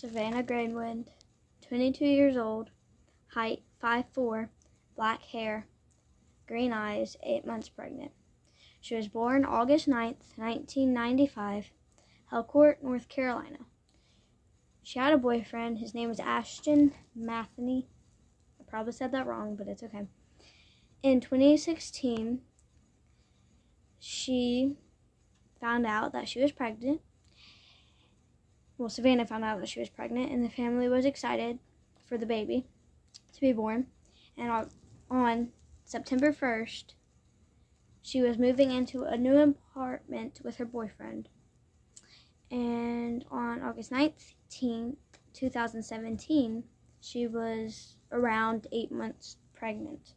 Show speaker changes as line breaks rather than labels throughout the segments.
Savanna Graywind, 22 years old, height 5'4, black hair, green eyes, 8 months pregnant. She was born August 9th, 1995, Elkhart, North Carolina. She had a boyfriend. His name was Ashton Matheny. I probably said that wrong, but it's okay. In 2016, she found out that she was pregnant. Well, Savanna found out that she was pregnant, and the family was excited for the baby to be born. And on September 1st, she was moving into a new apartment with her boyfriend. And on August 19th, 2017, she was around eight months pregnant.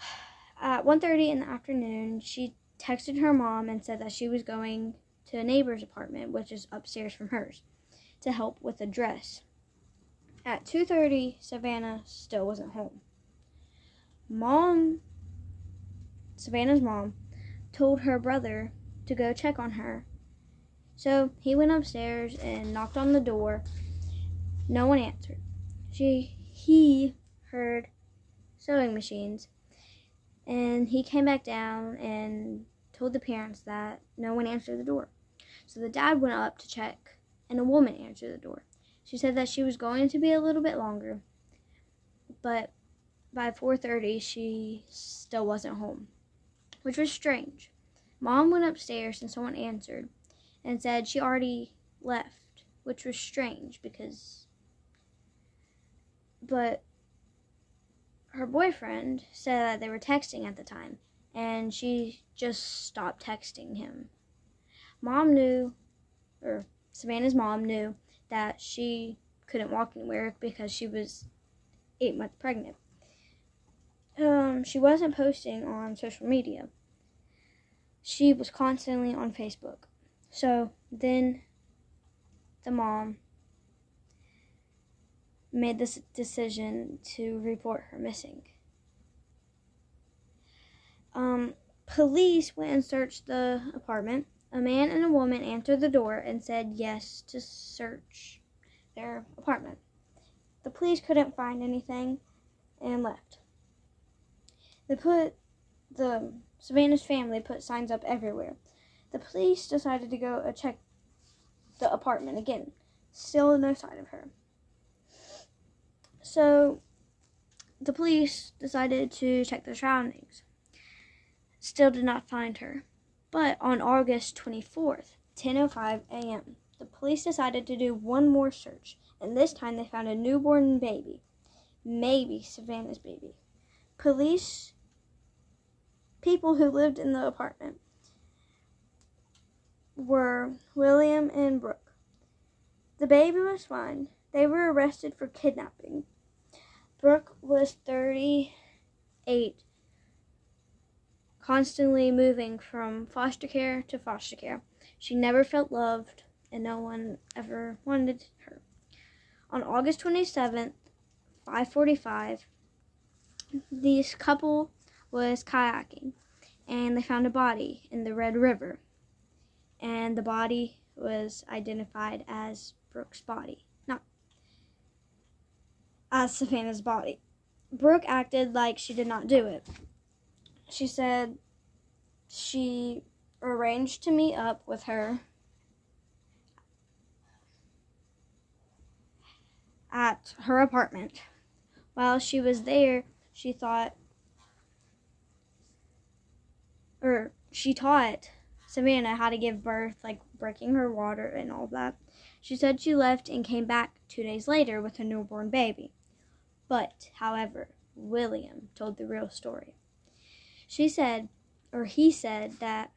At 1.30 in the afternoon, she texted her mom and said that she was going to a neighbor's apartment, which is upstairs from hers, to help with a dress. At 2:30, Savanna still wasn't home. Mom Savanna's mom told her brother to go check on her. So he went upstairs and knocked on the door. No one answered. She he heard sewing machines and he came back down and told the parents that no one answered the door. So the dad went up to check, and a woman answered the door. She said that she was going to be a little bit longer, but by 4:30 she still wasn't home, which was strange. Mom went upstairs and someone answered and said she already left, which was strange because but her boyfriend said that they were texting at the time and she just stopped texting him. Mom knew, or Savanna's mom knew, that she couldn't walk anywhere because she was eight months pregnant. Um, she wasn't posting on social media. She was constantly on Facebook. So then the mom made this decision to report her missing. Um, police went and searched the apartment. A man and a woman answered the door and said yes to search their apartment. The police couldn't find anything and left. They put the Savanna's family put signs up everywhere. The police decided to go uh, check the apartment again. Still no sign of her. So the police decided to check the surroundings. Still did not find her. But on August 24th, 10:05 a.m., the police decided to do one more search, and this time they found a newborn baby. Maybe Savanna's baby. Police people who lived in the apartment were William and Brooke. The baby was fine. They were arrested for kidnapping. Brooke was 38, constantly moving from foster care to foster care. She never felt loved, and no one ever wanted her. On August 27th, 5:45, this couple was kayaking, and they found a body in the Red River, and the body was identified as Brooke's body not as Savanna's body. Brooke acted like she did not do it. She said she arranged to meet up with her at her apartment. While she was there, she thought, or she taught Savanna how to give birth, like breaking her water and all that. She said she left and came back two days later with a newborn baby. But, however, William told the real story. She said, or he said, that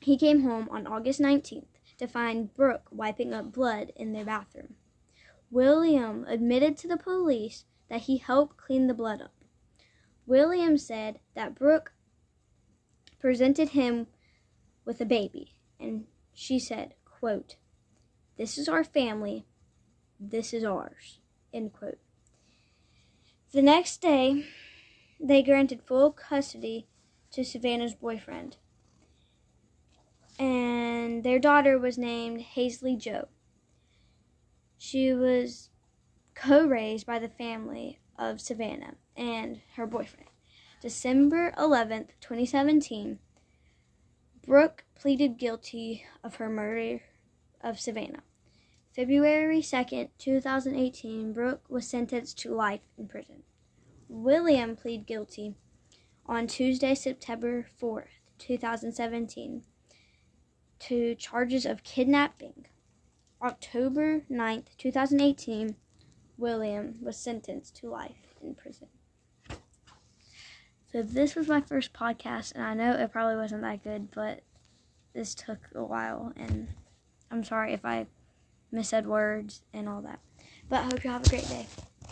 he came home on August 19th to find Brooke wiping up blood in their bathroom. William admitted to the police that he helped clean the blood up. William said that Brooke presented him with a baby, and she said, quote, This is our family, this is ours, end quote. The next day, they granted full custody to Savanna's boyfriend, and their daughter was named Haisley Jo. She was co raised by the family of Savanna and her boyfriend. December 11th, 2017, Brooke pleaded guilty of her murder of Savanna. February 2nd, 2018, Brooke was sentenced to life in prison. William pleaded guilty on Tuesday, September 4th, 2017, to charges of kidnapping. October 9th, 2018, William was sentenced to life in prison. So, this was my first podcast, and I know it probably wasn't that good, but this took a while, and I'm sorry if I missaid words and all that. But I hope you have a great day.